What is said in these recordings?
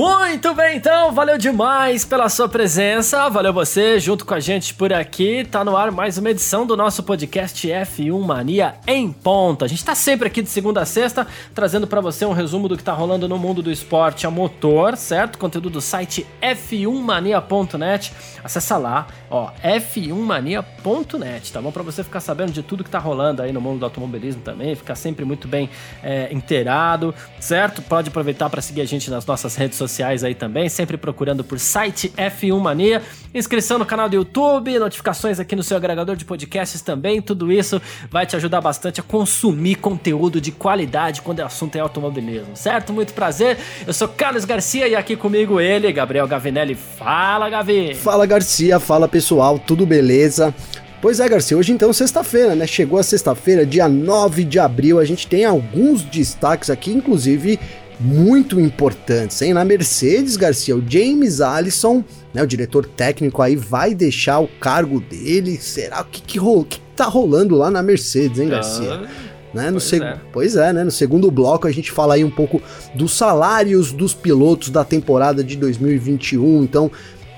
Muito bem, então, valeu demais pela sua presença, valeu você junto com a gente por aqui. Tá no ar mais uma edição do nosso podcast F1 Mania em ponto. A gente tá sempre aqui de segunda a sexta trazendo para você um resumo do que tá rolando no mundo do esporte a motor, certo? Conteúdo do site f1mania.net. Acessa lá, ó, f1mania.net, tá bom? Para você ficar sabendo de tudo que tá rolando aí no mundo do automobilismo também, ficar sempre muito bem é, inteirado, certo? Pode aproveitar para seguir a gente nas nossas redes sociais sociais aí também, sempre procurando por site F1 Mania, inscrição no canal do YouTube, notificações aqui no seu agregador de podcasts também, tudo isso vai te ajudar bastante a consumir conteúdo de qualidade quando o assunto é automobilismo, certo? Muito prazer, eu sou Carlos Garcia e aqui comigo ele, Gabriel Gavinelli. Fala, Gavi! Fala, Garcia, fala pessoal, tudo beleza? Pois é, Garcia, hoje então sexta-feira, né? Chegou a sexta-feira, dia 9 de abril, a gente tem alguns destaques aqui, inclusive muito importantes, hein? Na Mercedes, Garcia, o James Allison, né, o diretor técnico aí, vai deixar o cargo dele. Será que que, ro que tá rolando lá na Mercedes, hein, Garcia? Ah, né, no pois, seg... é. pois é, né? No segundo bloco a gente fala aí um pouco dos salários dos pilotos da temporada de 2021. Então,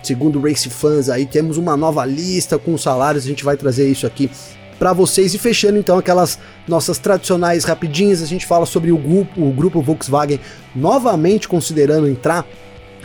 segundo o Race Fans aí, temos uma nova lista com salários. A gente vai trazer isso aqui para vocês. E fechando então aquelas nossas tradicionais rapidinhas, a gente fala sobre o grupo, o grupo Volkswagen novamente considerando entrar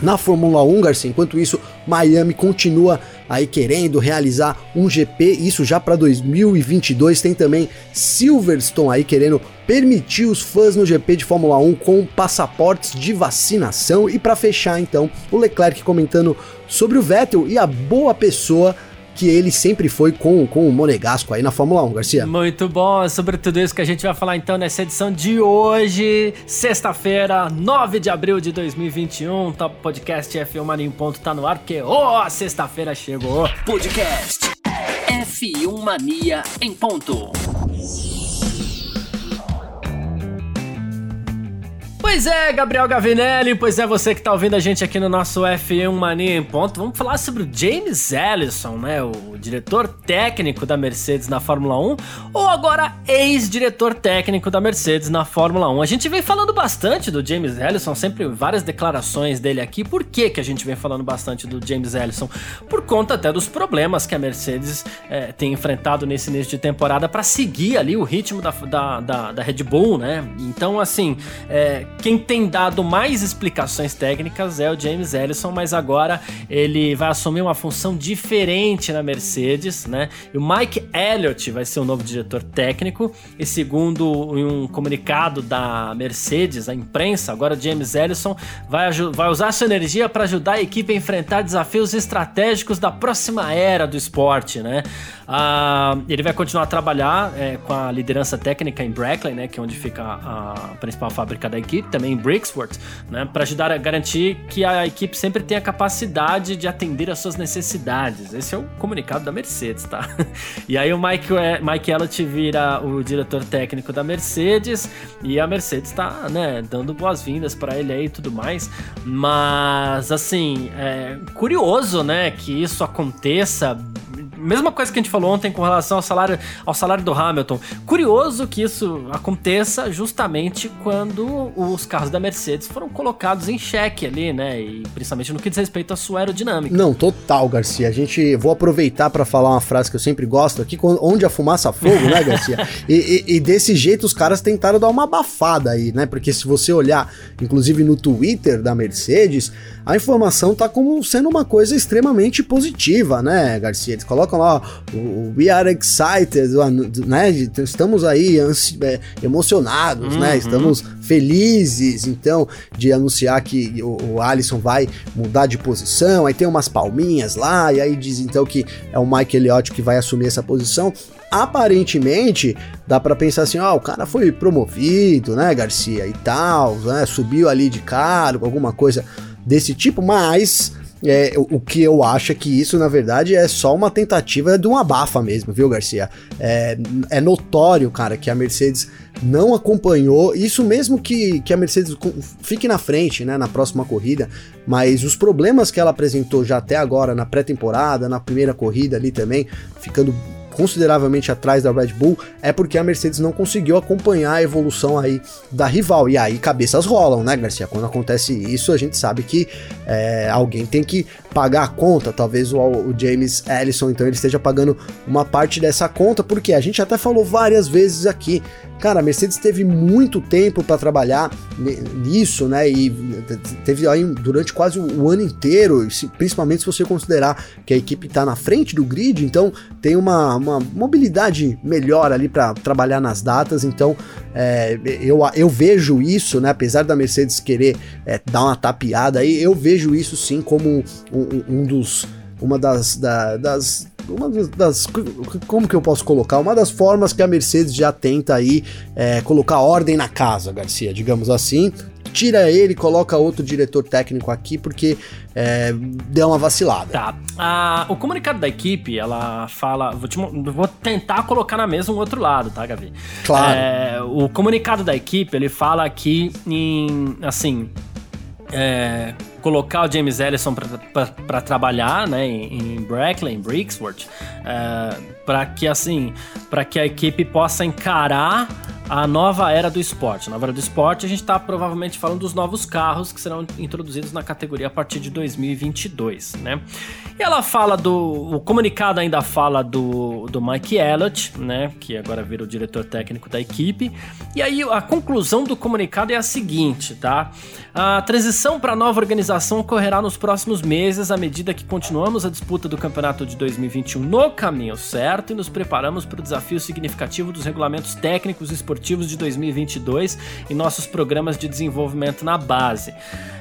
na Fórmula 1, Garcia. Enquanto isso, Miami continua aí querendo realizar um GP, isso já para 2022. Tem também Silverstone aí querendo permitir os fãs no GP de Fórmula 1 com passaportes de vacinação. E para fechar, então, o Leclerc comentando sobre o Vettel e a boa pessoa que ele sempre foi com, com o Monegasco aí na Fórmula 1, Garcia. Muito bom, é sobre tudo isso que a gente vai falar então nessa edição de hoje, sexta-feira, 9 de abril de 2021. Top Podcast F1 Mania em ponto tá no ar, porque oh, sexta-feira chegou. Podcast F1 Mania em ponto. Pois é, Gabriel Gavinelli, pois é você que tá ouvindo a gente aqui no nosso F1 Mania em ponto. Vamos falar sobre o James Ellison, né, o diretor técnico da Mercedes na Fórmula 1, ou agora ex-diretor técnico da Mercedes na Fórmula 1. A gente vem falando bastante do James Ellison, sempre várias declarações dele aqui. Por que que a gente vem falando bastante do James Ellison? Por conta até dos problemas que a Mercedes é, tem enfrentado nesse início de temporada para seguir ali o ritmo da, da, da, da Red Bull, né? Então, assim, é, quem tem dado mais explicações técnicas é o James Ellison, mas agora ele vai assumir uma função diferente na Mercedes, né? E o Mike Elliott vai ser o novo diretor técnico. E segundo um comunicado da Mercedes, a imprensa, agora o James Ellison vai, vai usar sua energia para ajudar a equipe a enfrentar desafios estratégicos da próxima era do esporte, né? Ah, ele vai continuar a trabalhar é, com a liderança técnica em Brackley, né? Que é onde fica a, a principal fábrica da equipe também em Brixworth, né, para ajudar a garantir que a equipe sempre tenha capacidade de atender às suas necessidades. Esse é o comunicado da Mercedes, tá? E aí o Mike, é, Mike Elliott vira o diretor técnico da Mercedes e a Mercedes tá, né, dando boas-vindas para ele aí e tudo mais. Mas, assim, é curioso, né, que isso aconteça mesma coisa que a gente falou ontem com relação ao salário, ao salário do Hamilton. Curioso que isso aconteça justamente quando os carros da Mercedes foram colocados em xeque ali, né? E principalmente no que diz respeito à sua aerodinâmica. Não, total, Garcia. A gente vou aproveitar para falar uma frase que eu sempre gosto aqui, onde a fumaça fogo, né, Garcia? e, e, e, desse jeito os caras tentaram dar uma abafada aí, né? Porque se você olhar, inclusive no Twitter da Mercedes, a informação tá como sendo uma coisa extremamente positiva, né, Garcia? Eles colocam lá, we are excited, né? Estamos aí é, emocionados, né? uhum. né? Estamos felizes, então, de anunciar que o, o Alisson vai mudar de posição. Aí tem umas palminhas lá, e aí diz então que é o Mike Elliott que vai assumir essa posição aparentemente dá para pensar assim, ó, o cara foi promovido, né, Garcia e tal, né, subiu ali de cargo, alguma coisa desse tipo, mas é, o, que eu acho é que isso, na verdade, é só uma tentativa de uma abafa mesmo, viu, Garcia? É, é notório, cara, que a Mercedes não acompanhou, isso mesmo que, que a Mercedes fique na frente, né, na próxima corrida, mas os problemas que ela apresentou já até agora na pré-temporada, na primeira corrida ali também, ficando consideravelmente atrás da Red Bull, é porque a Mercedes não conseguiu acompanhar a evolução aí da rival. E aí cabeças rolam, né, Garcia? Quando acontece isso, a gente sabe que é, alguém tem que pagar a conta. Talvez o, o, James Ellison, então, ele esteja pagando uma parte dessa conta, porque a gente até falou várias vezes aqui. Cara, a Mercedes teve muito tempo para trabalhar nisso, né? E teve aí durante quase o ano inteiro, principalmente se você considerar que a equipe está na frente do grid, então tem uma, uma mobilidade melhor ali para trabalhar nas datas. Então é, eu, eu vejo isso, né? Apesar da Mercedes querer é, dar uma tapeada aí, eu vejo isso sim como um, um dos uma das, da, das uma das. Como que eu posso colocar? Uma das formas que a Mercedes já tenta aí é, colocar ordem na casa, Garcia, digamos assim. Tira ele, coloca outro diretor técnico aqui, porque é, deu uma vacilada. Tá. Ah, o comunicado da equipe, ela fala. Vou, te, vou, tentar colocar na mesa um outro lado, tá, Gavi? Claro. É, o comunicado da equipe, ele fala aqui em. Assim. É, colocar o James Ellison para trabalhar né, em, em Brackley, em Brixworth, é, para que assim, para que a equipe possa encarar a nova era do esporte. A nova era do esporte, a gente está provavelmente falando dos novos carros que serão introduzidos na categoria a partir de 2022, né? E ela fala do. O comunicado ainda fala do, do Mike Elliott, né? Que agora vira o diretor técnico da equipe. E aí a conclusão do comunicado é a seguinte, tá? A transição para a nova organização ocorrerá nos próximos meses, à medida que continuamos a disputa do campeonato de 2021 no caminho certo e nos preparamos para o desafio significativo dos regulamentos técnicos esportivos de 2022 e nossos programas de desenvolvimento na base.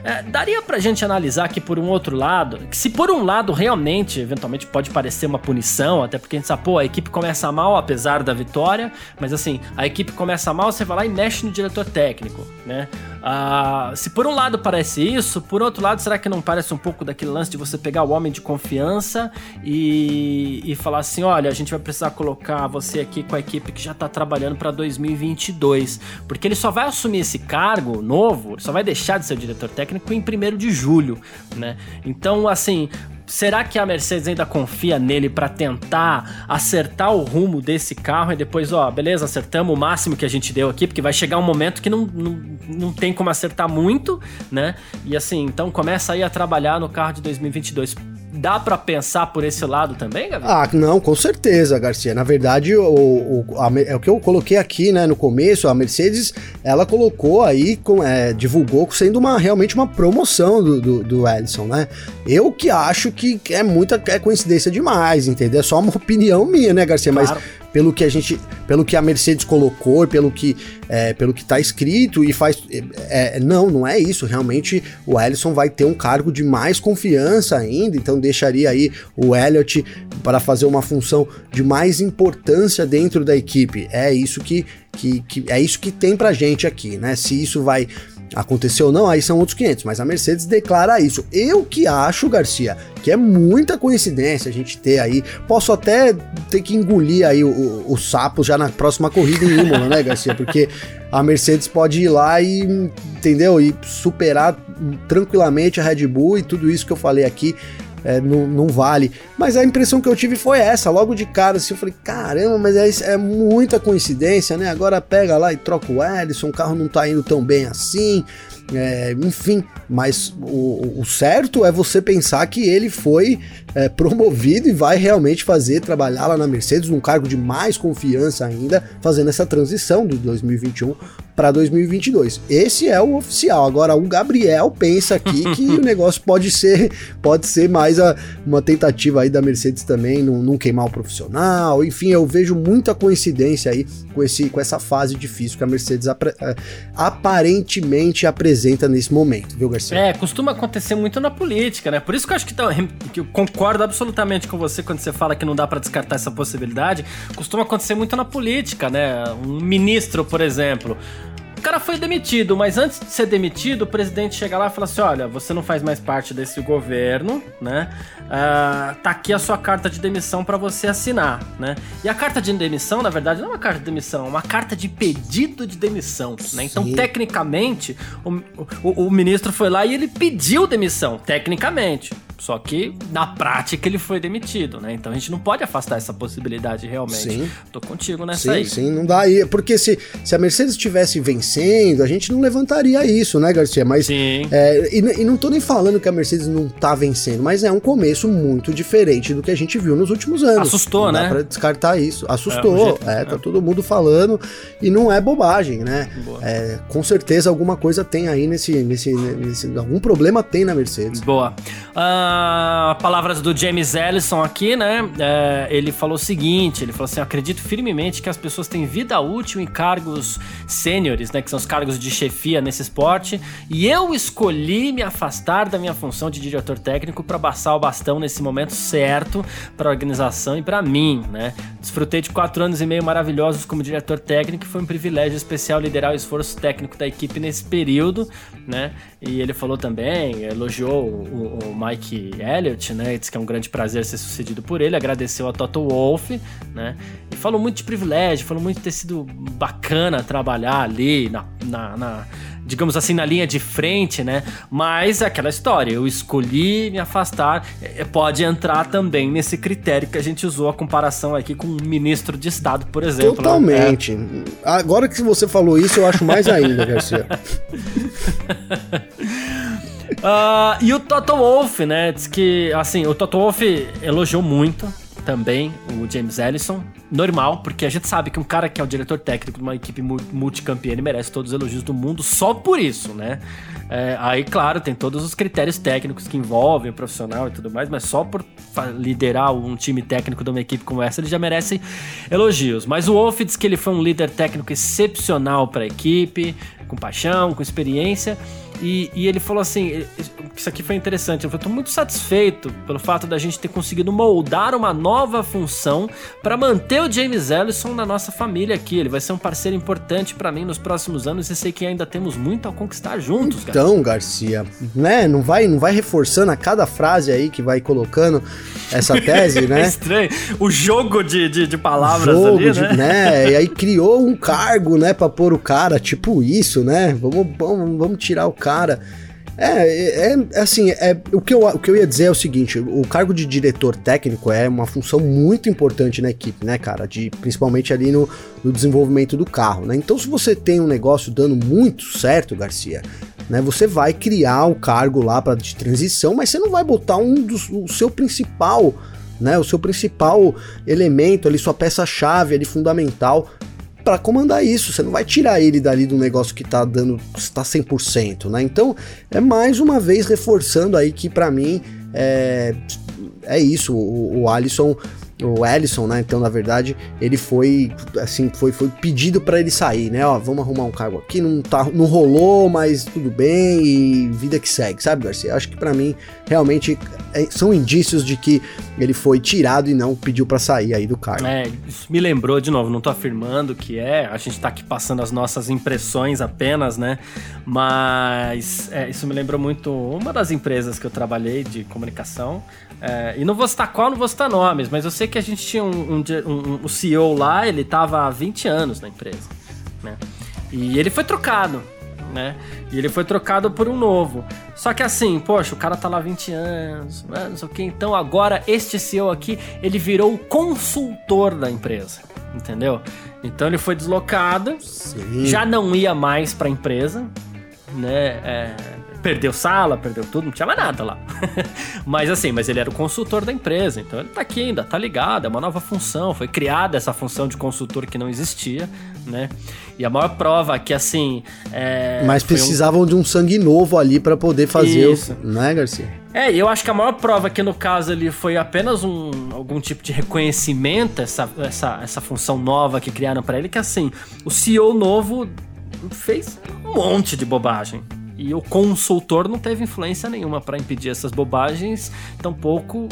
É, daria pra gente analisar que por um outro lado, que se por um lado realmente, eventualmente pode parecer uma punição, até porque a gente sabe, pô, a equipe começa mal apesar da vitória, mas assim, a equipe começa mal, você vai lá e mexe no diretor técnico, né? Ah, se por um lado parece isso, por outro lado, será que não parece um pouco daquele lance de você pegar o homem de confiança e, e falar assim: olha, a gente vai precisar colocar você aqui com a equipe que já tá trabalhando para 2022? Porque ele só vai assumir esse cargo novo, só vai deixar de ser diretor técnico em 1 de julho, né? Então, assim, será que a Mercedes ainda confia nele para tentar acertar o rumo desse carro e depois, ó, beleza, acertamos o máximo que a gente deu aqui, porque vai chegar um momento que não, não, não tem como acertar muito, né? E assim, então começa aí a trabalhar no carro de 2022 Dá para pensar por esse lado também, Gabriel? Ah, não, com certeza, Garcia. Na verdade, o, o, a, é o que eu coloquei aqui, né, no começo, a Mercedes, ela colocou aí, com, é, divulgou sendo uma, realmente uma promoção do, do, do Ellison, né? Eu que acho que é muita é coincidência demais, entendeu? É só uma opinião minha, né, Garcia? Claro. Mas pelo que a gente, pelo que a Mercedes colocou, pelo que, é, pelo que tá escrito e faz, é, não, não é isso. Realmente o Ellison vai ter um cargo de mais confiança ainda, então deixaria aí o Elliott para fazer uma função de mais importância dentro da equipe. É isso que, que, que é isso que tem pra gente aqui, né? Se isso vai Aconteceu ou não, aí são outros 500, mas a Mercedes declara isso. Eu que acho, Garcia, que é muita coincidência a gente ter aí. Posso até ter que engolir aí o, o, o sapo já na próxima corrida em Imola, né, Garcia? Porque a Mercedes pode ir lá e, entendeu? E superar tranquilamente a Red Bull e tudo isso que eu falei aqui é, vale. Mas a impressão que eu tive foi essa, logo de cara, assim, eu falei, caramba, mas é, é muita coincidência, né? Agora pega lá e troca o Ellison, o carro não tá indo tão bem assim. É, enfim, mas o, o, certo é você pensar que ele foi é, promovido e vai realmente fazer trabalhar lá na Mercedes num cargo de mais confiança ainda, fazendo essa transição do 2021 para 2022. Esse é o oficial. Agora o Gabriel pensa aqui que o negócio pode ser pode ser mais a, uma tentativa aí da Mercedes também, não, não queimar o profissional. Enfim, eu vejo muita coincidência aí com esse com essa fase difícil que a Mercedes apre, é, aparentemente apresenta nesse momento, viu, Garcia? É, costuma acontecer muito na política, né? Por isso que eu acho que, tá, que eu concordo absolutamente com você quando você fala que não dá para descartar essa possibilidade. Costuma acontecer muito na política, né? Um ministro, por exemplo, cara foi demitido, mas antes de ser demitido, o presidente chega lá e fala assim: olha, você não faz mais parte desse governo, né? Uh, tá aqui a sua carta de demissão para você assinar, né? E a carta de demissão, na verdade, não é uma carta de demissão, é uma carta de pedido de demissão, né? Então, tecnicamente, o, o, o ministro foi lá e ele pediu demissão, tecnicamente. Só que na prática ele foi demitido, né? Então a gente não pode afastar essa possibilidade realmente. Sim. Tô contigo nessa sim, aí. Sim, não dá aí. Porque se, se a Mercedes estivesse vencendo, a gente não levantaria isso, né, Garcia? Mas. Sim. É, e, e, não tô nem falando que a Mercedes não tá vencendo, mas é um começo muito diferente do que a gente viu nos últimos anos. Assustou, não né? Dá pra descartar isso. Assustou. É, é tá é. todo mundo falando e não é bobagem, né? É, com certeza alguma coisa tem aí nesse, nesse, nesse. Algum problema tem na Mercedes. Boa. Uh, palavras do James Ellison aqui, né? É, ele falou o seguinte: ele falou assim, acredito firmemente que as pessoas têm vida útil em cargos sêniores, né? Que são os cargos de chefia nesse esporte. E eu escolhi me afastar da minha função de diretor técnico para passar o bastão nesse momento certo para a organização e para mim, né? Desfrutei de quatro anos e meio maravilhosos como diretor técnico e foi um privilégio especial liderar o esforço técnico da equipe nesse período, né? E ele falou também, elogiou o, o Mike Elliott, né? Disse que é um grande prazer ser sucedido por ele, agradeceu a Toto Wolff, né? E falou muito de privilégio, falou muito de ter sido bacana trabalhar ali na, na, na digamos assim, na linha de frente, né? Mas é aquela história, eu escolhi me afastar, é, pode entrar também nesse critério que a gente usou a comparação aqui com um ministro de Estado, por exemplo. Totalmente. Né? Agora que você falou isso, eu acho mais ainda, Garcia. Uh, e o Toto Wolff, né? Diz que, assim, o Toto Wolff elogiou muito também o James Ellison. Normal, porque a gente sabe que um cara que é o diretor técnico de uma equipe multicampeã, ele merece todos os elogios do mundo só por isso, né? É, aí, claro, tem todos os critérios técnicos que envolvem o profissional e tudo mais, mas só por liderar um time técnico de uma equipe como essa, ele já merece elogios. Mas o Wolff diz que ele foi um líder técnico excepcional para a equipe, com paixão, com experiência. E, e, ele falou assim: isso aqui foi interessante. Eu estou muito satisfeito pelo fato da gente ter conseguido moldar uma nova função para manter o James Ellison na nossa família aqui. Ele vai ser um parceiro importante para mim nos próximos anos e sei que ainda temos muito a conquistar juntos. Então, Garcia, né? Não vai, não vai reforçando a cada frase aí que vai colocando essa tese, né? é estranho. O jogo de, de, de palavras jogo ali, de, né? né? E aí criou um cargo, né, para pôr o cara, tipo isso, né? Vamos, vamos, vamos tirar o cara. É, é, é, assim, é, o, que eu, o que eu ia dizer é o seguinte: o cargo de diretor técnico é uma função muito importante na equipe, né, cara? De, principalmente ali no, no desenvolvimento do carro, né? Então, se você tem um negócio dando muito certo, Garcia, né? Você vai criar o cargo lá para de transição, mas você não vai botar um dos, o seu principal, né? O seu principal elemento ali, sua peça-chave ali fundamental para comandar isso. Você não vai tirar ele dali do negócio que tá dando, está 100%, né? Então, é mais uma vez reforçando aí que para mim é, é isso. O, o Alisson o Ellison, né? Então, na verdade, ele foi assim, foi, foi pedido para ele sair, né? Ó, vamos arrumar um cargo aqui, não tá, não rolou, mas tudo bem e vida que segue, sabe, Garcia? Acho que para mim realmente é, são indícios de que ele foi tirado e não pediu para sair aí do cargo. É, isso me lembrou de novo, não tô afirmando que é, a gente tá aqui passando as nossas impressões apenas, né? Mas é, isso me lembrou muito uma das empresas que eu trabalhei de comunicação. É, e não vou citar qual, não vou citar nomes, mas eu sei que a gente tinha um, um, um, um CEO lá, ele tava há 20 anos na empresa, né? E ele foi trocado, né? E ele foi trocado por um novo. Só que assim, poxa, o cara tá lá há 20 anos, né? não sei o que. Então agora este CEO aqui, ele virou o consultor da empresa, entendeu? Então ele foi deslocado, Sim. já não ia mais para a empresa, né? É, perdeu sala, perdeu tudo, não tinha mais nada lá. mas assim, mas ele era o consultor da empresa, então ele tá aqui ainda, tá ligado, é uma nova função, foi criada essa função de consultor que não existia, né? E a maior prova que assim. É, mas precisavam um... de um sangue novo ali para poder fazer Isso. o. Né, Garcia? É, eu acho que a maior prova que no caso ele foi apenas um algum tipo de reconhecimento, essa, essa, essa função nova que criaram para ele, que assim, o CEO novo fez um monte de bobagem. E o consultor não teve influência nenhuma para impedir essas bobagens, tampouco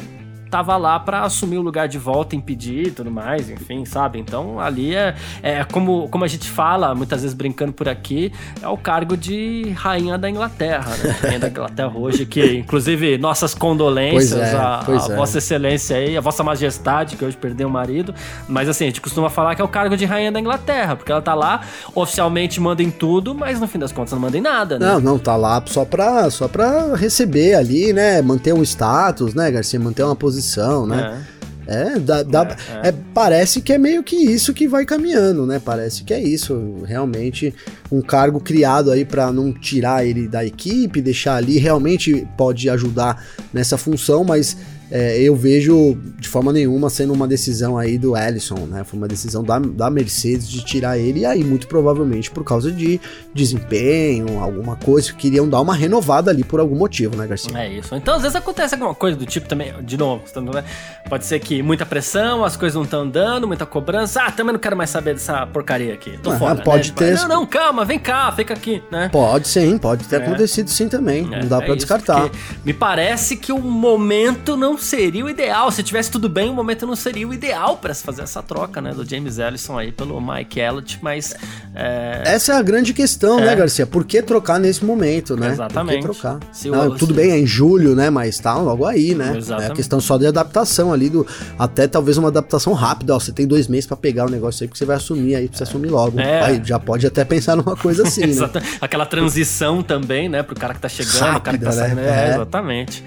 tava lá para assumir o lugar de volta, impedir e tudo mais, enfim, sabe? Então ali é, é como, como a gente fala, muitas vezes brincando por aqui, é o cargo de rainha da Inglaterra, né? Rainha da Inglaterra hoje, que inclusive nossas condolências é, a, a é. Vossa Excelência aí, a Vossa Majestade, que hoje perdeu o marido. Mas assim, a gente costuma falar que é o cargo de rainha da Inglaterra, porque ela tá lá, oficialmente manda em tudo, mas no fim das contas não manda em nada, né? Não, não, tá lá só pra, só pra receber ali, né? Manter um status, né, Garcia? Manter uma posição, né? É. É, dá, dá, é, é. é, parece que é meio que isso que vai caminhando, né? Parece que é isso, realmente um cargo criado aí para não tirar ele da equipe, deixar ali, realmente pode ajudar nessa função, mas é, eu vejo de forma nenhuma sendo uma decisão aí do Ellison, né? Foi uma decisão da, da Mercedes de tirar ele, e aí, muito provavelmente por causa de desempenho, alguma coisa, queriam dar uma renovada ali por algum motivo, né, Garcia? É isso. Então, às vezes acontece alguma coisa do tipo também, de novo, né? pode ser que muita pressão, as coisas não estão andando, muita cobrança. Ah, também não quero mais saber dessa porcaria aqui. Tô ah, fora. Pode né? ter. Não, não, calma, vem cá, fica aqui, né? Pode sim, pode ter é. acontecido sim também. É, não dá é para descartar. Me parece que o momento não seria o ideal. Se tivesse tudo bem, o momento não seria o ideal para se fazer essa troca, né? Do James Ellison aí pelo Mike Elliott, mas. É... Essa é a grande questão, né, é. né, Garcia? Por que trocar nesse momento, né? Exatamente. Por que trocar? Não, o... tudo bem, é em julho, né? Mas tá logo aí, né? Exatamente. É a questão só de adaptação ali, do, até talvez uma adaptação rápida. Ó, você tem dois meses para pegar o negócio aí, porque você vai assumir aí, precisa assumir logo. É. Aí já pode até pensar numa coisa assim, né? Aquela transição também, né? Pro cara que tá chegando, Rápida, o cara que tá saindo. Né? É, exatamente.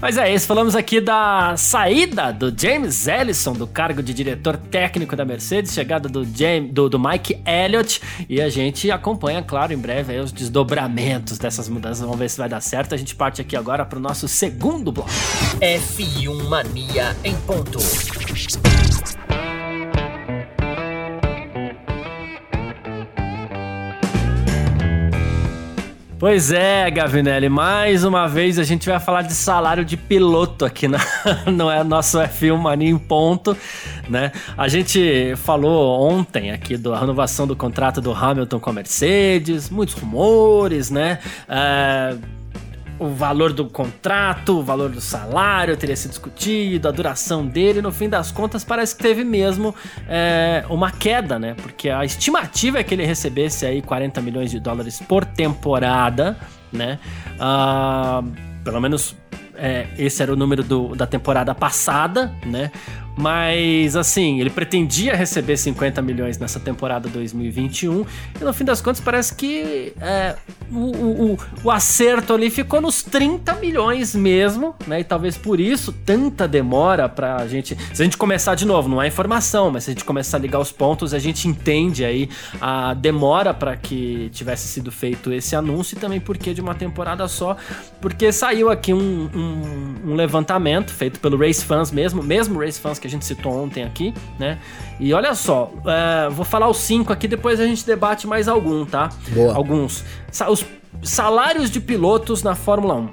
Mas é isso, falamos aqui da saída do James Ellison do cargo de diretor técnico da Mercedes, chegada do, James, do, do Mike Elliott, e a gente acompanha, claro, em breve os desdobramentos dessas mudanças. Vamos ver se vai dar certo. A gente parte aqui agora para o nosso segundo bloco. F1 Mania em ponto. Pois é, Gavinelli, mais uma vez a gente vai falar de salário de piloto aqui, na, não é nosso F1 Mania em ponto, né? A gente falou ontem aqui da renovação do contrato do Hamilton com a Mercedes, muitos rumores, né? É o valor do contrato, o valor do salário teria sido discutido, a duração dele. No fim das contas, parece que teve mesmo é, uma queda, né? Porque a estimativa é que ele recebesse aí 40 milhões de dólares por temporada, né? Uh, pelo menos é, esse era o número do, da temporada passada, né? Mas, assim, ele pretendia receber 50 milhões nessa temporada 2021 e no fim das contas parece que é, o, o, o, acerto ali ficou nos 30 milhões mesmo, né? E talvez por isso tanta demora pra gente. Se a gente começar de novo, não há informação, mas se a gente começar a ligar os pontos, a gente entende aí a demora para que tivesse sido feito esse anúncio e também porque de uma temporada só, porque saiu aqui um, um, um levantamento feito pelo Race Fans mesmo, mesmo Race Fans que a gente citou ontem aqui, né? E olha só, é, vou falar os cinco aqui, depois a gente debate mais algum, tá? Boa. Alguns. Os salários de pilotos na Fórmula 1.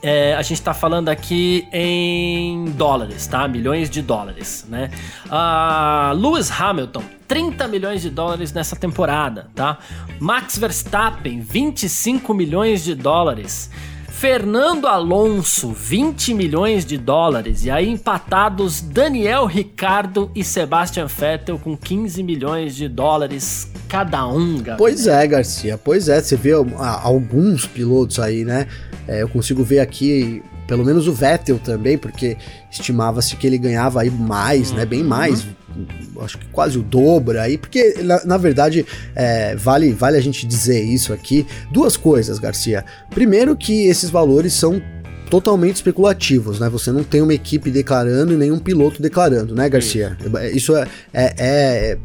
É, a gente está falando aqui em dólares, tá? Milhões de dólares, né? Uh, Lewis Hamilton, 30 milhões de dólares nessa temporada, tá? Max Verstappen, 25 milhões de dólares. Fernando Alonso, 20 milhões de dólares. E aí empatados Daniel Ricardo e Sebastian Vettel com 15 milhões de dólares cada um, Gabriel. Pois é, Garcia. Pois é, você vê alguns pilotos aí, né? É, eu consigo ver aqui pelo menos o Vettel também, porque estimava-se que ele ganhava aí mais, uhum. né? Bem mais, acho que quase o dobro aí, porque na, na verdade é, vale, vale a gente dizer isso aqui. Duas coisas, Garcia. Primeiro, que esses valores são totalmente especulativos, né? Você não tem uma equipe declarando e nenhum piloto declarando, né, Garcia? Isso é, é, é,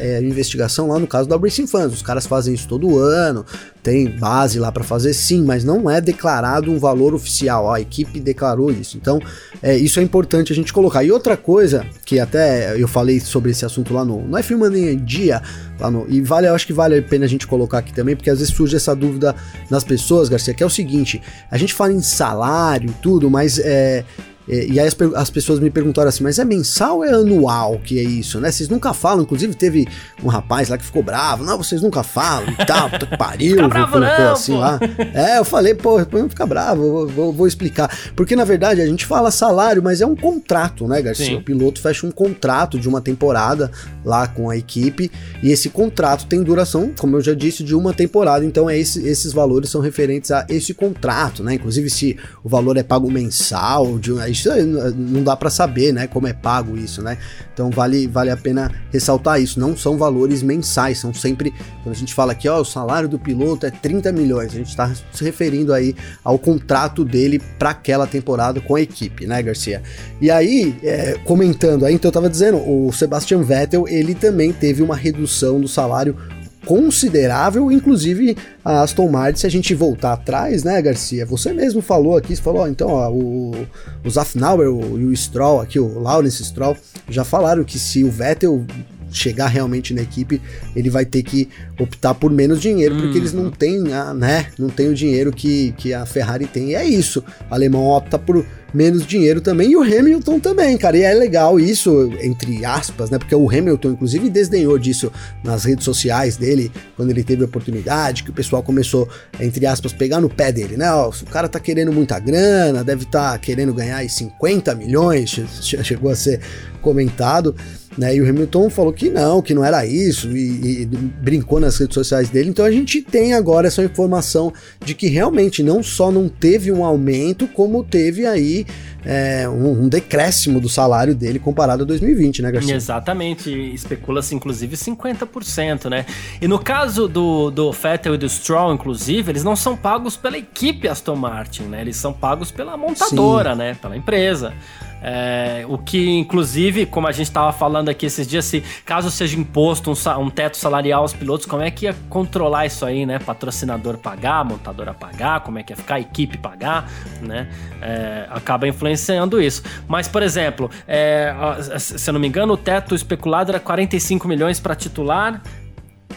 é, investigação lá no caso da Racing Fans. Os caras fazem isso todo ano, tem base lá para fazer sim, mas não é declarado um valor oficial. Ó, a equipe declarou isso. Então, é, isso é importante a gente colocar. E outra coisa, que até eu falei sobre esse assunto lá no, no F1 Mania Dia, lá no, e vale, eu acho que vale a pena a gente colocar aqui também, porque às vezes surge essa dúvida nas pessoas, Garcia, que é o seguinte: a gente fala em salário e tudo, mas é, e aí as, as, pessoas me perguntaram assim, mas é mensal ou é anual que é isso, né? Vocês nunca falam, inclusive teve um rapaz lá que ficou bravo, não, vocês nunca falam e tal, puta que pariu, fica bravo colocou não, assim pô. lá. É, eu falei, pô, não fica bravo, vou, vou, vou, explicar. Porque na verdade a gente fala salário, mas é um contrato, né, Garcia? Sim. O piloto fecha um contrato de uma temporada lá com a equipe e esse contrato tem duração, como eu já disse, de uma temporada, então é esse, esses valores são referentes a esse contrato, né? Inclusive se o valor é pago mensal, de, isso não dá para saber, né, como é pago isso, né? Então vale, vale a pena ressaltar isso. Não são valores mensais, são sempre quando a gente fala aqui, ó, o salário do piloto é 30 milhões, a gente está se referindo aí ao contrato dele para aquela temporada com a equipe, né, Garcia? E aí, é, comentando aí, então eu tava dizendo, o Sebastian Vettel, ele também teve uma redução do salário considerável, inclusive a Aston Martin, se a gente voltar atrás, né, Garcia? Você mesmo falou aqui, você falou, ó, então, ó, o, o Zafnauer e o Stroll aqui, o Lawrence Stroll, já falaram que se o Vettel chegar realmente na equipe, ele vai ter que optar por menos dinheiro, porque eles não uhum. têm, né, não tem o dinheiro que, que a Ferrari tem. E é isso. O alemão opta por menos dinheiro também, e o Hamilton também, cara. E é legal isso, entre aspas, né? Porque o Hamilton, inclusive, desdenhou disso nas redes sociais dele, quando ele teve a oportunidade, que o pessoal começou, entre aspas, pegar no pé dele, né? Ó, o cara tá querendo muita grana, deve estar tá querendo ganhar aí 50 milhões, chegou a ser comentado. Né? E o Hamilton falou que não, que não era isso, e, e, brincou nas redes sociais dele. Então a gente tem agora essa informação de que realmente não só não teve um aumento, como teve aí é, um, um, decréscimo do salário dele comparado a 2020, né, Garcia? Exatamente, especula-se inclusive 50%, né? E no caso do, do Vettel e do Stroll, inclusive, eles não são pagos pela equipe Aston Martin, né? Eles são pagos pela montadora, Sim. né? Pela empresa. É, o que, inclusive, como a gente estava falando aqui esses dias, se caso seja imposto um, um, teto salarial aos pilotos, como é que ia controlar isso aí, né? Patrocinador pagar, montadora pagar, como é que ia ficar, equipe pagar, né? É, acaba influenciando isso. Mas, por exemplo, é, se eu não me engano, o teto especulado era 45 milhões para titular,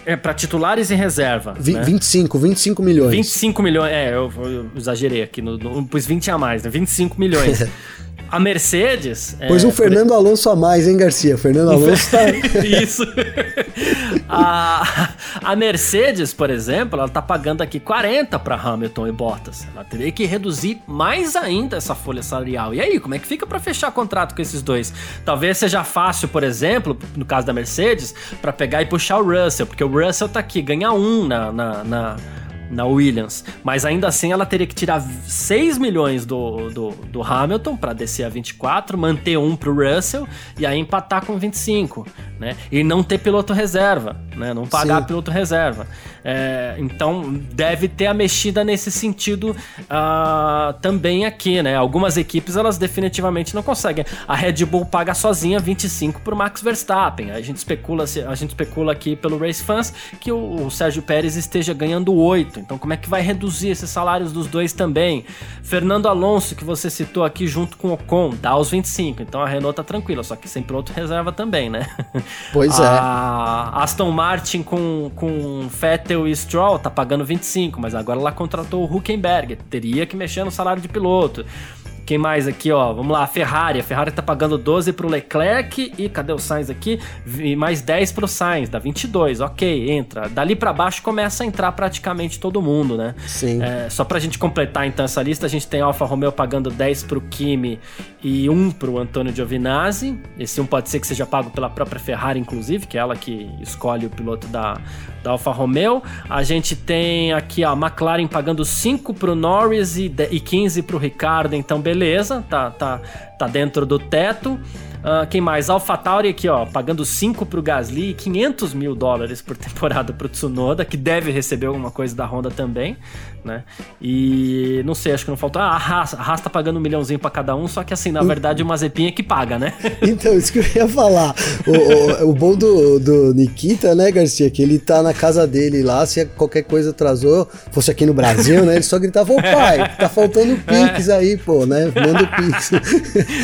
é, para titulares e reserva. Vi, né? 25, 25 milhões. 25 milhões, é, eu, eu exagerei aqui, no, no, pus 20 a mais, né? 25 milhões. A Mercedes. Pois é, um Fernando por... Alonso a mais, hein, Garcia? Fernando Alonso tá. Isso. a, a Mercedes, por exemplo, ela tá pagando aqui 40 para Hamilton e Bottas. Ela teria que reduzir mais ainda essa folha salarial. E aí, como é que fica para fechar contrato com esses dois? Talvez seja fácil, por exemplo, no caso da Mercedes, para pegar e puxar o Russell, porque o Russell tá aqui, ganha um na, na, na na Williams. Mas ainda assim ela teria que tirar 6 milhões do, do, do Hamilton para descer a 24, manter um pro Russell e aí empatar com 25, né? E não ter piloto reserva, né? Não pagar Sim. piloto reserva. É, então deve ter a mexida nesse sentido uh, também aqui, né? Algumas equipes elas definitivamente não conseguem. A Red Bull paga sozinha 25 pro Max Verstappen. A gente especula, a gente especula aqui pelo Race Fans que o, o Sérgio Pérez esteja ganhando 8. Então como é que vai reduzir esses salários dos dois também? Fernando Alonso, que você citou aqui junto com o Ocon, dá os 25. Então a Renault tá tranquila, só que sem piloto reserva também, né? Pois é. A Aston Martin com, com Fettel E Stroll tá pagando 25, mas agora ela contratou o Huckenberg, teria que mexer no salário de piloto. Quem mais aqui, ó? Vamos lá, a Ferrari. A Ferrari tá pagando 12 pro Leclerc e cadê o Sainz aqui? E mais 10 pro Sainz, dá 22. Ok, entra. Dali para baixo começa a entrar praticamente todo mundo, né? Sim. É, só pra gente completar então essa lista, a gente tem a Alfa Romeo pagando 10 pro Kimi e 1 pro Antônio Giovinazzi. Esse 1 pode ser que seja pago pela própria Ferrari, inclusive, que é ela que escolhe o piloto da, da Alfa Romeo. A gente tem aqui a McLaren pagando 5 pro Norris e, e 15 pro Ricardo, então beleza beleza, tá, tá, tá dentro do teto. Uh, quem mais? AlphaTauri aqui, ó, pagando 5 pro Gasly e 500 mil dólares por temporada pro Tsunoda, que deve receber alguma coisa da Honda também, né? E não sei, acho que não faltou. Ah, a Haas, a Haas tá pagando um milhãozinho pra cada um, só que assim, na verdade, uma Zepinha que paga, né? Então, isso que eu ia falar. O, o, o, bom do, do Nikita, né, Garcia, que ele tá na casa dele lá, se qualquer coisa atrasou, fosse aqui no Brasil, né, ele só gritava, ô pai, tá faltando Pix é. aí, pô, né? Manda o Pix.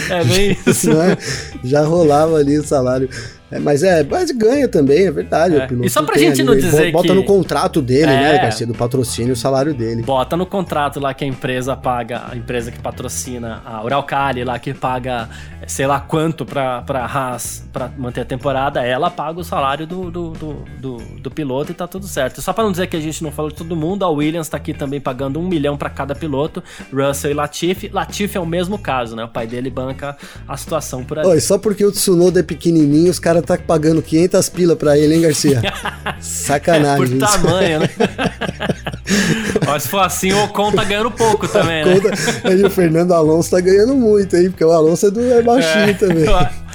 É bem isso. É? Já rolava ali o salário É, mas é, mas ganha também, é verdade. É. E só pra gente ali, não dizer bota que... no contrato dele, né, é. né, Garcia, do patrocínio, o salário dele. Bota no contrato lá que a empresa paga, a empresa que patrocina, a Uralcali lá que paga, sei lá quanto pra, pra Haas pra manter a temporada, ela paga o salário do, do, do, do, do piloto e tá tudo certo. Só pra não dizer que a gente não falou de todo mundo, a Williams tá aqui também pagando um milhão para cada piloto, Russell e Latifi. Latifi é o mesmo caso, né? O pai dele banca a situação por aí. Oi, só porque o Tsunoda é pequenininho, os caras tá pagando 500 pila pra ele, hein, Garcia? Sacanagem. por tamanho, né? Ó, se for assim, o Ocon tá ganhando pouco também, né? Aí o Fernando Alonso tá ganhando muito, hein? Porque o Alonso é, do, é baixinho é, também.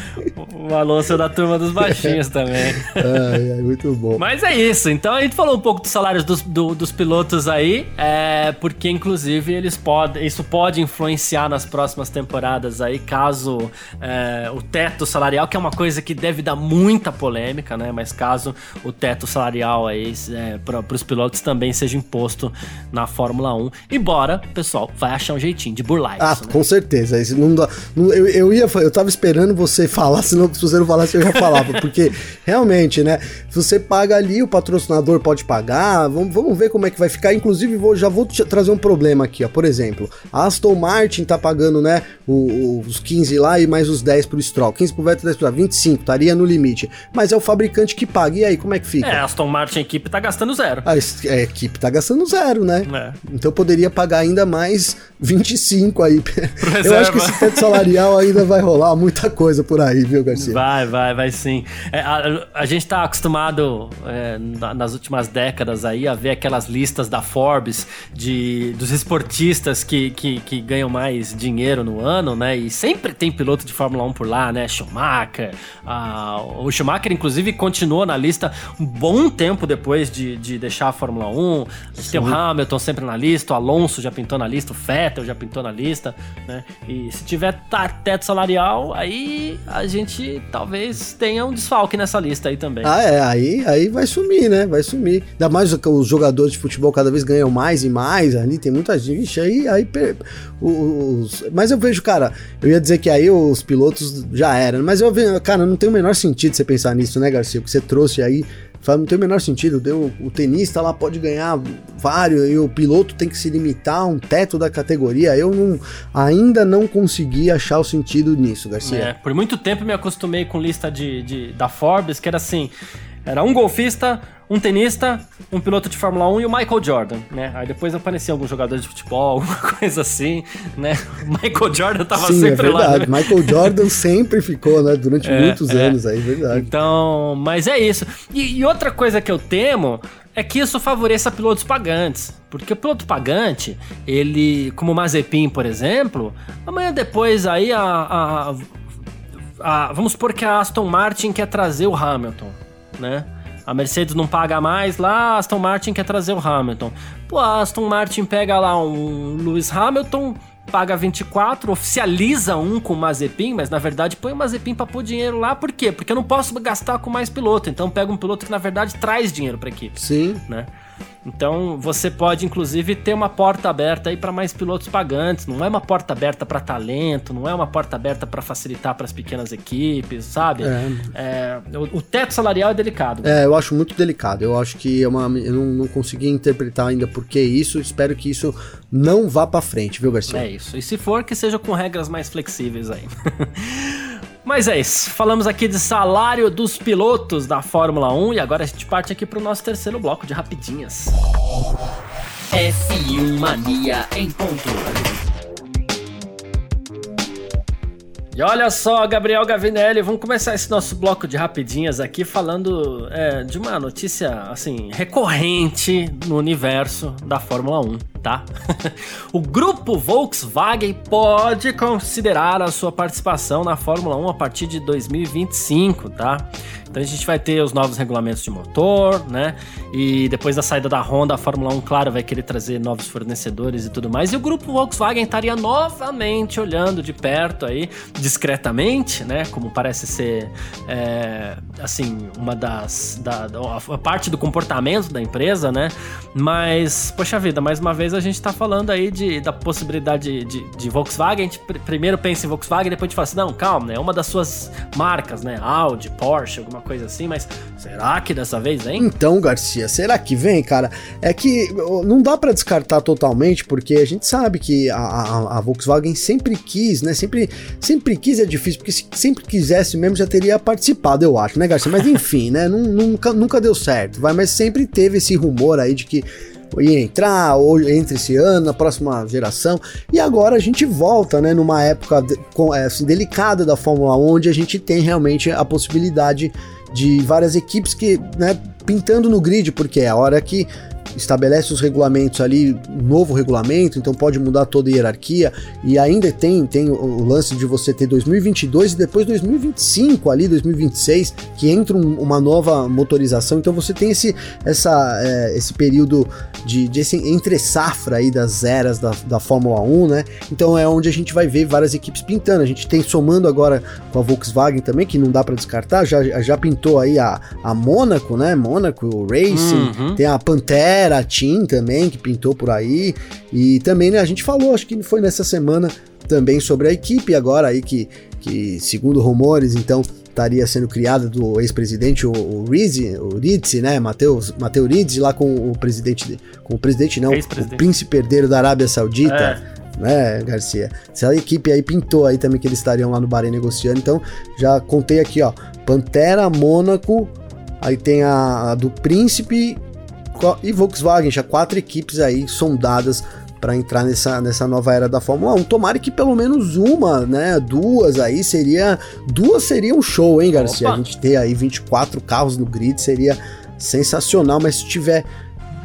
O Alonso é da turma dos baixinhos também. Ai, ai, muito bom. Mas é isso. Então a gente falou um pouco dos salários dos, do, dos pilotos aí, é, porque inclusive eles podem, isso pode influenciar nas próximas temporadas aí, caso é, o teto salarial, que é uma coisa que deve dar muita polêmica, né? Mas caso o teto salarial aí é, para os pilotos também seja imposto na Fórmula 1. Embora, pessoal, vai achar um jeitinho de burlar ah, isso. Ah, né? com certeza. Isso não dá, não, eu, eu ia, eu tava esperando você falar, senão se você não falasse eu já falava, porque realmente, né? Se você paga ali, o patrocinador pode pagar, vamos, vamos ver como é que vai ficar. Inclusive, vou, já vou trazer um problema aqui, ó. Por exemplo, a Aston Martin tá pagando, né, os 15 lá e mais os 10 pro Stroll. 15 pro Vettel, 10 pro 25, estaria no limite. Mas é o fabricante que paga. E aí, como é que fica? É, Aston Martin, a equipe tá gastando zero. A, a equipe tá gastando zero, né? É. Então poderia pagar ainda mais 25 aí. Eu acho que esse teto salarial ainda vai rolar muita coisa por aí, viu, Garcia? Vai, vai, vai sim. É, a, a, gente tá acostumado é, nas últimas décadas aí a ver aquelas listas da Forbes de, dos esportistas que, que, que, ganham mais dinheiro no ano, né? E sempre tem piloto de Fórmula 1 por lá, né? Schumacher. A, o Schumacher, inclusive, continuou na lista um bom tempo depois de, de deixar a Fórmula 1. A gente tem o Hamilton sempre na lista, o Alonso já pintou na lista, o Vettel já pintou na lista, né? E se tiver teto salarial, aí a gente talvez tenha um desfalque nessa lista aí também. Ah, é, aí, aí vai sumir, né? Vai sumir. Ainda mais os jogadores de futebol cada vez ganham mais e mais ali, tem muita gente, aí, aí os, mas eu vejo, cara, eu ia dizer que aí os pilotos já eram, mas eu vejo, cara, não tem o menor sentido você pensar nisso, né, Garcia? O que você trouxe aí não tem o menor sentido. Deu, o tenista lá pode ganhar vários e o piloto tem que se limitar a um teto da categoria. Eu não, ainda não consegui achar o sentido nisso, Garcia. É, por muito tempo me acostumei com lista de, de da Forbes que era assim: era um golfista, um tenista, um piloto de Fórmula 1 e o Michael Jordan, né? Aí depois aparecia alguns jogadores de futebol, alguma coisa assim, né? O Michael Jordan tava Sim, é sempre é verdade. lá. Né? Michael Jordan sempre ficou, né? Durante é, muitos é. anos aí, verdade. Então, mas é isso. E, e outra coisa que eu temo é que isso favoreça pilotos pagantes. Porque o piloto pagante, ele, como o Mazepin, por exemplo, amanhã depois aí a, a, a, Vamos supor que a Aston Martin quer trazer o Hamilton, né? A Mercedes não paga mais lá, a Aston Martin quer trazer o Hamilton. Pô, a Aston Martin pega lá um Lewis Hamilton, paga 24, oficializa um com o Mazepin, mas na verdade põe o Mazepin para pôr dinheiro lá, por quê? Porque eu não posso gastar com mais piloto, então pega um piloto que na verdade traz dinheiro para equipe. Sim. Né? Então você pode inclusive ter uma porta aberta aí para mais pilotos pagantes. Não é uma porta aberta para talento, não é uma porta aberta para facilitar para as pequenas equipes, sabe? É. É, o, o, teto salarial é delicado. É, eu acho muito delicado. Eu acho que é uma, eu não, não consegui interpretar ainda por que isso. Espero que isso não vá para frente, viu, Garcia? É isso. E se for que seja com regras mais flexíveis aí. Mas é isso. Falamos aqui de salário dos pilotos da Fórmula 1 e agora a gente parte aqui para o nosso terceiro bloco de rapidinhas. F1 Mania em ponto. E olha só, Gabriel Gavinelli, vamos começar esse nosso bloco de rapidinhas aqui falando é, de uma notícia assim recorrente no universo da Fórmula 1, tá? o grupo Volkswagen pode considerar a sua participação na Fórmula 1 a partir de 2025, tá? Então a gente vai ter os novos regulamentos de motor, né? E depois da saída da Honda, a Fórmula 1, claro, vai querer trazer novos fornecedores e tudo mais. E o grupo Volkswagen estaria novamente olhando de perto aí, discretamente, né? Como parece ser, é, assim, uma das. Da, a parte do comportamento da empresa, né? Mas, poxa vida, mais uma vez a gente tá falando aí de, da possibilidade de, de, de Volkswagen. A gente pr primeiro pensa em Volkswagen, depois a gente fala assim, não, calma, né? É uma das suas marcas, né? Audi, Porsche, alguma coisa assim, mas será que dessa vez vem? Então, Garcia, será que vem, cara? É que não dá para descartar totalmente, porque a gente sabe que a, a, a, Volkswagen sempre quis, né? Sempre, sempre quis é difícil, porque se sempre quisesse mesmo já teria participado, eu acho, né, Garcia? Mas enfim, né? Nunca, nunca deu certo, vai, mas sempre teve esse rumor aí de que ia entrar, ou entre esse ano, na próxima geração. E agora a gente volta, né, numa época é, assim, delicada da Fórmula 1, onde a gente tem realmente a possibilidade de várias equipes que, né, pintando no grid, porque é a hora que estabelece os regulamentos ali, um novo regulamento, então pode mudar toda a hierarquia e ainda tem, tem o lance de você ter 2022 e depois 2025 ali, 2026, que entra um, uma nova motorização, então você tem esse, essa, é, esse período de, de esse entre safra aí das eras da, da Fórmula 1, né? Então é onde a gente vai ver várias equipes pintando, a gente tem somando agora com a Volkswagen também, que não dá para descartar, já, já pintou aí a, a Mônaco, né? Mônaco Racing, uhum. tem a Pantera, era a Tim também, que pintou por aí. E também, né, a gente falou, acho que foi nessa semana também sobre a equipe agora aí que, que segundo rumores, então estaria sendo criada do ex-presidente o, o Rizzi, o Rizzi, né, Mateus, Mateu Rizzi lá com o presidente, com o presidente não, o príncipe herdeiro da Arábia Saudita. É né, Garcia? Essa equipe aí pintou aí também que eles estariam lá no Bahrein negociando, então já contei aqui, ó, Pantera, Mônaco, aí tem a, a do Príncipe e Volkswagen, já quatro equipes aí sondadas para entrar nessa, nessa nova era da Fórmula 1. Tomara que pelo menos uma, né, duas aí seria, duas seria um show, hein, Garcia? Opa. A gente ter aí 24 carros no grid seria sensacional, mas se tiver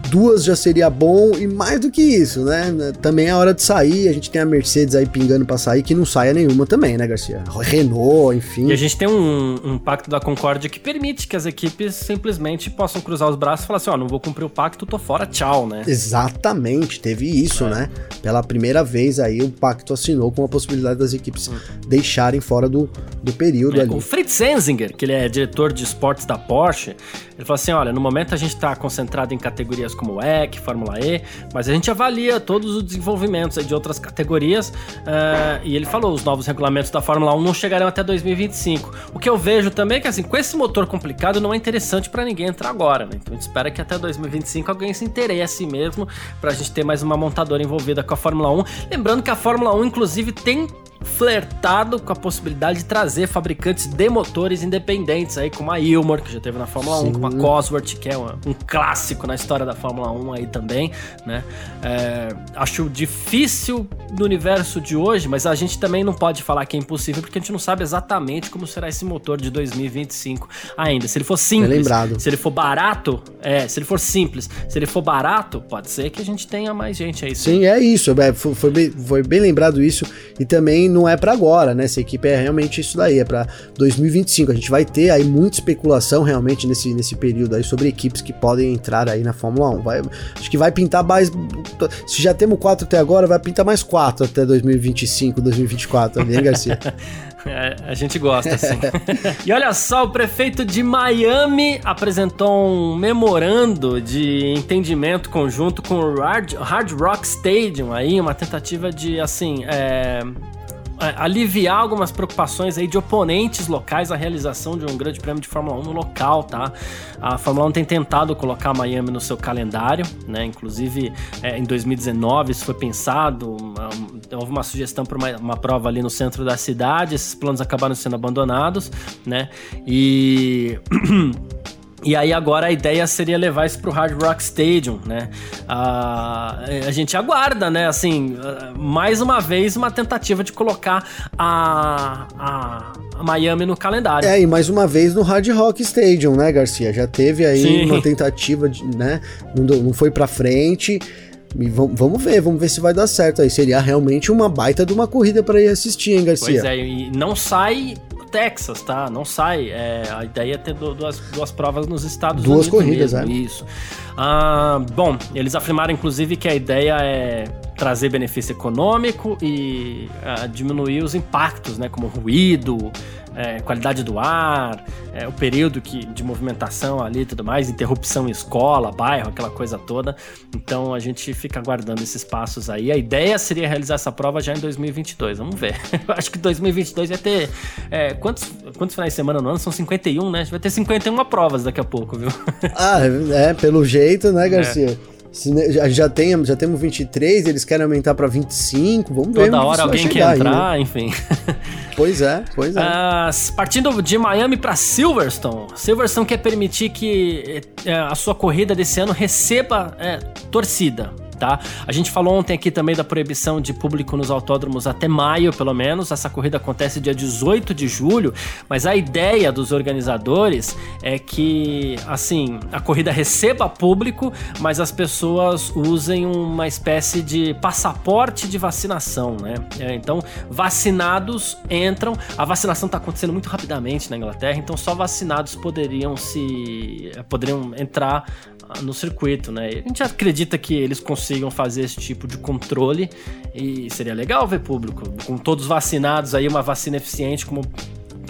duas já seria bom e mais do que isso, né? Também é hora de sair. A gente tem a Mercedes aí pingando para sair, que não saia nenhuma também, né, Garcia? Renault, enfim. E a gente tem um, um pacto da Concórdia que permite que as equipes simplesmente possam cruzar os braços e falar assim: ó, oh, não vou cumprir o pacto, tô fora, tchau, né? Exatamente, teve isso, é. né? Pela primeira vez aí o pacto assinou com a possibilidade das equipes hum. deixarem fora do, do período é, ali. O Fritz Enzinger, que ele é diretor de esportes da Porsche, ele falou assim: olha, no momento a gente está concentrado em categorias como EC, Fórmula E, mas a gente avalia todos os desenvolvimentos de outras categorias. Uh, e ele falou: os novos regulamentos da Fórmula 1 não chegarão até 2025. O que eu vejo também é que, assim, com esse motor complicado, não é interessante para ninguém entrar agora, né? Então a gente espera que até 2025 alguém se interesse mesmo para a gente ter mais uma montadora envolvida com a Fórmula 1. Lembrando que a Fórmula 1, inclusive, tem flertado com a possibilidade de trazer fabricantes de motores independentes aí, como a Ilmor, que já teve na Fórmula Sim. 1, como a Cosworth, que é uma, um clássico na história da Fórmula 1 aí também, né? É, acho difícil no universo de hoje, mas a gente também não pode falar que é impossível, porque a gente não sabe exatamente como será esse motor de 2025 ainda. Se ele for simples, lembrado. se ele for barato, é, se ele for simples, se ele for barato, pode ser que a gente tenha mais gente aí. Sim, sim é isso, é, foi, foi, bem, foi bem lembrado isso, e também não é para agora, né? Essa equipe é realmente isso daí, é para 2025. A gente vai ter aí muita especulação realmente nesse, nesse período aí sobre equipes que podem entrar aí na Fórmula 1. Vai, acho que vai pintar mais. Se já temos quatro até agora, vai pintar mais quatro até 2025, 2024 também, Garcia? É, a gente gosta, sim. e olha só, o prefeito de Miami apresentou um memorando de entendimento conjunto com o Hard, Hard Rock Stadium, aí, uma tentativa de, assim, é, aliviar algumas preocupações aí de oponentes locais à realização de um grande prêmio de Fórmula 1 no local, tá? A Fórmula 1 tem tentado colocar Miami no seu calendário, né? Inclusive é, em 2019 isso foi pensado, uma, houve uma sugestão para uma, uma, prova ali no centro da cidade, esses planos acabaram sendo abandonados, né? E E aí agora a ideia seria levar isso pro Hard Rock Stadium, né? a gente aguarda, né? Assim, mais uma vez uma tentativa de colocar a, a, a, Miami no calendário. É, e mais uma vez no Hard Rock Stadium, né, Garcia? Já teve aí Sim. uma tentativa, de, né? Não, não foi pra frente. E vamos ver, vamos ver se vai dar certo aí. Seria realmente uma baita de uma corrida para ir assistir, hein, Garcia? Pois é, e não sai Texas, tá? Não sai. É, a ideia é ter duas, duas provas nos Estados duas Unidos. Duas corridas, mesmo, é. Isso. Ah, bom, eles afirmaram inclusive que a ideia é trazer benefício econômico e uh, diminuir os impactos, né, como ruído, é, qualidade do ar, é, o período que, de movimentação ali e tudo mais, interrupção em escola, bairro, aquela coisa toda. Então a gente fica aguardando esses passos aí. A ideia seria realizar essa prova já em 2022. Vamos ver. Eu acho que 2022 vai ter. É, quantos, quantos finais de semana no ano? São 51, né? A gente vai ter 51 provas daqui a pouco, viu? ah, é, pelo jeito, né, Garcia? Já, já, tem, já temos 23, eles querem aumentar para 25, vamos Toda ver. Toda hora alguém quer entrar, aí, né? enfim. Pois é, pois é. Uh, partindo de Miami para Silverstone, Silverstone quer permitir que é, a sua corrida desse ano receba é, torcida tá? A gente falou ontem aqui também da proibição de público nos autódromos até maio, pelo menos. Essa corrida acontece dia 18 de julho, mas a ideia dos organizadores é que, assim, a corrida receba público, mas as pessoas usem uma espécie de passaporte de vacinação, né? É, então, vacinados entram. A vacinação está acontecendo muito rapidamente na Inglaterra, então só vacinados poderiam se poderiam entrar no circuito, né? A gente acredita que eles consigam fazer esse tipo de controle e seria legal ver público com todos vacinados aí, uma vacina eficiente como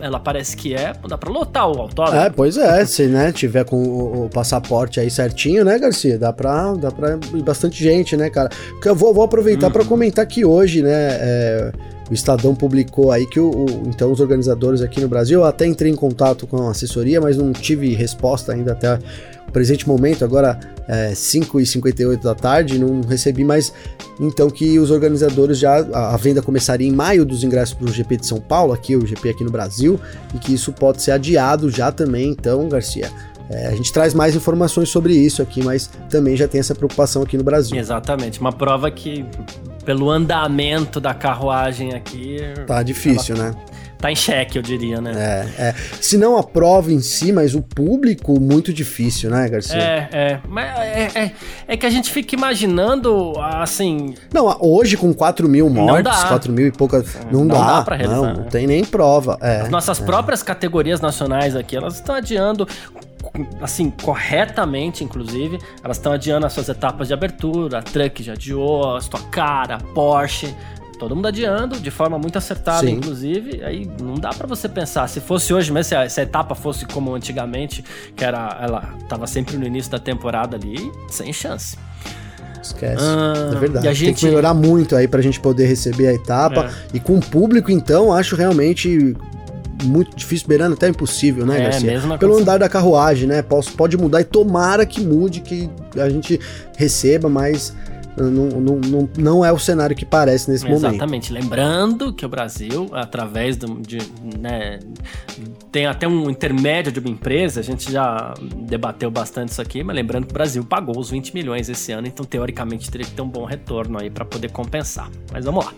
ela parece que é, dá pra lotar o autódromo. É, pois é, se né, tiver com o, o, passaporte aí certinho, né, Garcia? Dá pra, dá pra ir bastante gente, né, cara? Porque eu vou, vou aproveitar uhum. para comentar que hoje, né, é, o Estadão publicou aí que o, o, então os organizadores aqui no Brasil, eu até entrei em contato com a assessoria, mas não tive resposta ainda até presente momento, agora é, 5h58 da tarde, não recebi mais. Então, que os organizadores já. A, a venda começaria em maio dos ingressos para o GP de São Paulo, aqui, o GP aqui no Brasil, e que isso pode ser adiado já também, então, Garcia. É, a gente traz mais informações sobre isso aqui, mas também já tem essa preocupação aqui no Brasil. Exatamente, uma prova que, pelo andamento da carruagem aqui. Tá difícil, ela... né? tá em xeque, eu diria, né? É, é. Se não a prova em si, mas o público, muito difícil, né, Garcia? É, é. Mas é, é, é que a gente fica imaginando, assim. Não, hoje com 4 mil mortes, 4 mil e poucas. Não, não dá. dá pra realizar, não, não né? tem nem prova. É, As nossas é. próprias categorias nacionais aqui, elas estão adiando assim, corretamente, inclusive, elas estão adiando as suas etapas de abertura, a Truck já adiou, a Stock Car, a Porsche, todo mundo adiando, de forma muito acertada, Sim. inclusive. Aí não dá para você pensar, se fosse hoje mesmo, se a, se a, etapa fosse como antigamente, que era ela tava sempre no início da temporada ali, sem chance. Esquece. Ah, é verdade. Gente... Tem que melhorar muito aí pra gente poder receber a etapa. É. E com o público, então, acho realmente muito difícil, beirando até impossível, né, é, Garcia? Mesmo Pelo andar da carruagem, né? Pode mudar e tomara que mude, que a gente receba mais não, não, não, não é o cenário que parece nesse Exatamente. momento. Exatamente. Lembrando que o Brasil, através do, de. Né, tem até um intermédio de uma empresa, a gente já debateu bastante isso aqui, mas lembrando que o Brasil pagou os 20 milhões esse ano, então teoricamente teria que ter um bom retorno aí para poder compensar. Mas vamos lá.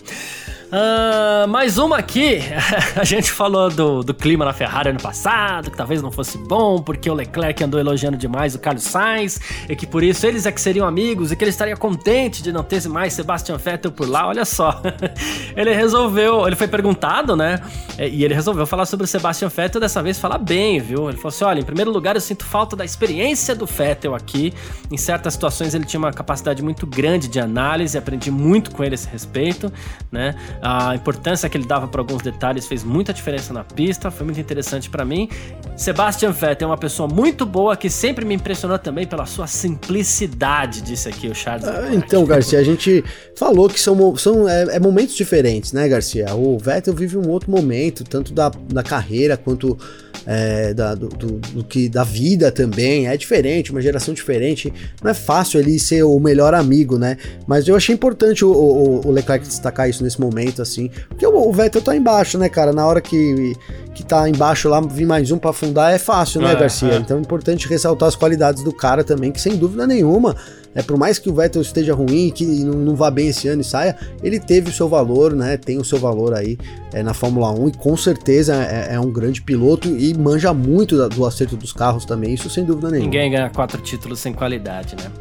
Uh, mais uma aqui. a gente falou do, do clima na Ferrari ano passado, que talvez não fosse bom, porque o Leclerc andou elogiando demais o Carlos Sainz, e que por isso eles é que seriam amigos, e que ele estaria contente de não ter mais Sebastian Vettel por lá. Olha só. ele resolveu, ele foi perguntado, né? E ele resolveu falar sobre o Sebastian Vettel, dessa vez falar bem, viu? Ele falou assim: olha, em primeiro lugar, eu sinto falta da experiência do Vettel aqui. Em certas situações, ele tinha uma capacidade muito grande de análise, aprendi muito com ele a esse respeito, né? A importância que ele dava para alguns detalhes fez muita diferença na pista, foi muito interessante para mim. Sebastian Vettel é uma pessoa muito boa que sempre me impressionou também pela sua simplicidade, disse aqui o Charles. Ah, então, Garcia, a gente falou que são, são é, é, momentos diferentes, né, Garcia? O Vettel vive um outro momento, tanto da, da carreira quanto é, da, do, do, do, que da vida também. É diferente, uma geração diferente. Não é fácil ele ser o melhor amigo, né? Mas eu achei importante o, o, o Leclerc destacar isso nesse momento, assim. Porque o, o Vettel tá embaixo, né, cara? Na hora que, que tá embaixo lá, vir mais um para afundar é fácil, né, é, Garcia? É. Então é importante ressaltar as qualidades do cara também, que sem dúvida nenhuma é, por mais que o Vettel esteja ruim, que não, não vá bem esse ano e saia, ele teve o seu valor, né? Tem o seu valor aí é, na Fórmula 1 e com certeza é, é, um grande piloto e manja muito do acerto dos carros também, isso sem dúvida nenhuma. Ninguém ganha quatro títulos sem qualidade, né?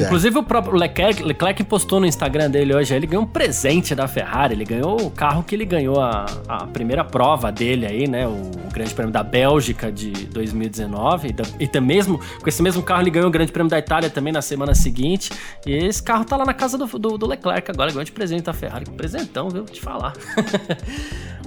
Inclusive é. o próprio Leclerc, Leclerc postou no Instagram dele hoje, ele ganhou um presente da Ferrari, ele ganhou o carro que ele ganhou a, a primeira prova dele aí, né, o, o Grande Prêmio da Bélgica de 2019, e, e também mesmo, com esse mesmo carro ele ganhou o Grande Prêmio da Itália também na semana seguinte, e esse carro tá lá na casa do, do, do Leclerc agora, ganhou de presente da Ferrari, presentão, viu, te falar.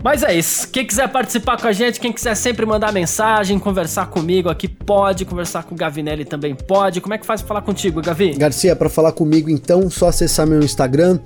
Mas é isso. Quem quiser participar com a gente, quem quiser sempre mandar mensagem, conversar comigo aqui, pode. Conversar com o Gavinelli também pode. Como é que faz pra falar contigo, Gavi? Garcia, para falar comigo, então, só acessar meu Instagram,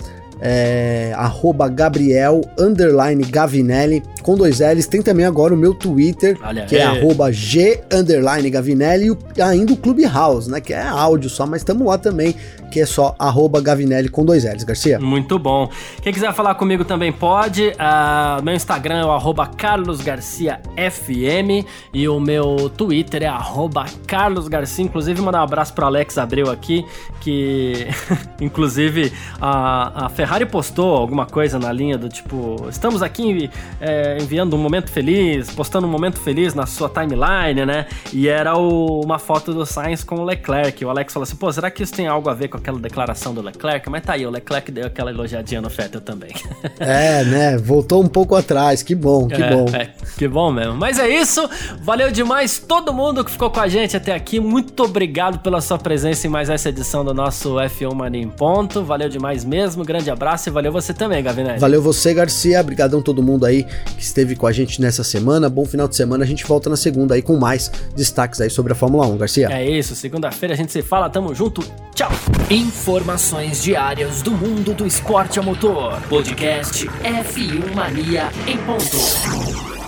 é, arroba Gabriel underline Gavinelli com dois L's. Tem também agora o meu Twitter, Olha que é aí. é arroba G underline Gavinelli e ainda o Clubhouse, né? Que é áudio só, mas estamos lá também que é só arroba Gavinelli com dois L's, Garcia. Muito bom. Quem quiser falar comigo também pode. Uh, meu Instagram é o arroba carlosgarciafm e o meu Twitter é arroba carlosgarcia. Inclusive, mandar um abraço pro Alex Abreu aqui, que inclusive a, a Ferrari postou alguma coisa na linha do tipo, estamos aqui é, enviando um momento feliz, postando um momento feliz na sua timeline, né? E era o, uma foto do Sainz com o Leclerc. O Alex falou assim, pô, será que isso tem algo a ver com aquela declaração do Leclerc, mas tá aí, o Leclerc deu aquela elogiadinha no Vettel também. É, né? Voltou um pouco atrás, que bom, que é, bom. É, que bom mesmo. Mas é isso, valeu demais todo mundo que ficou com a gente até aqui. Muito obrigado pela sua presença em mais essa edição do nosso F1 Mania em Ponto. Valeu demais mesmo, grande abraço e valeu você também, Gavinelli. Valeu você, Garcia. Obrigadão todo mundo aí que esteve com a gente nessa semana. Bom final de semana. A gente volta na segunda aí com mais destaques aí sobre a Fórmula 1, Garcia. É isso, segunda-feira a gente se fala. Tamo junto. Tchau. Informações diárias do mundo do esporte a motor. Podcast F1 Mania em ponto.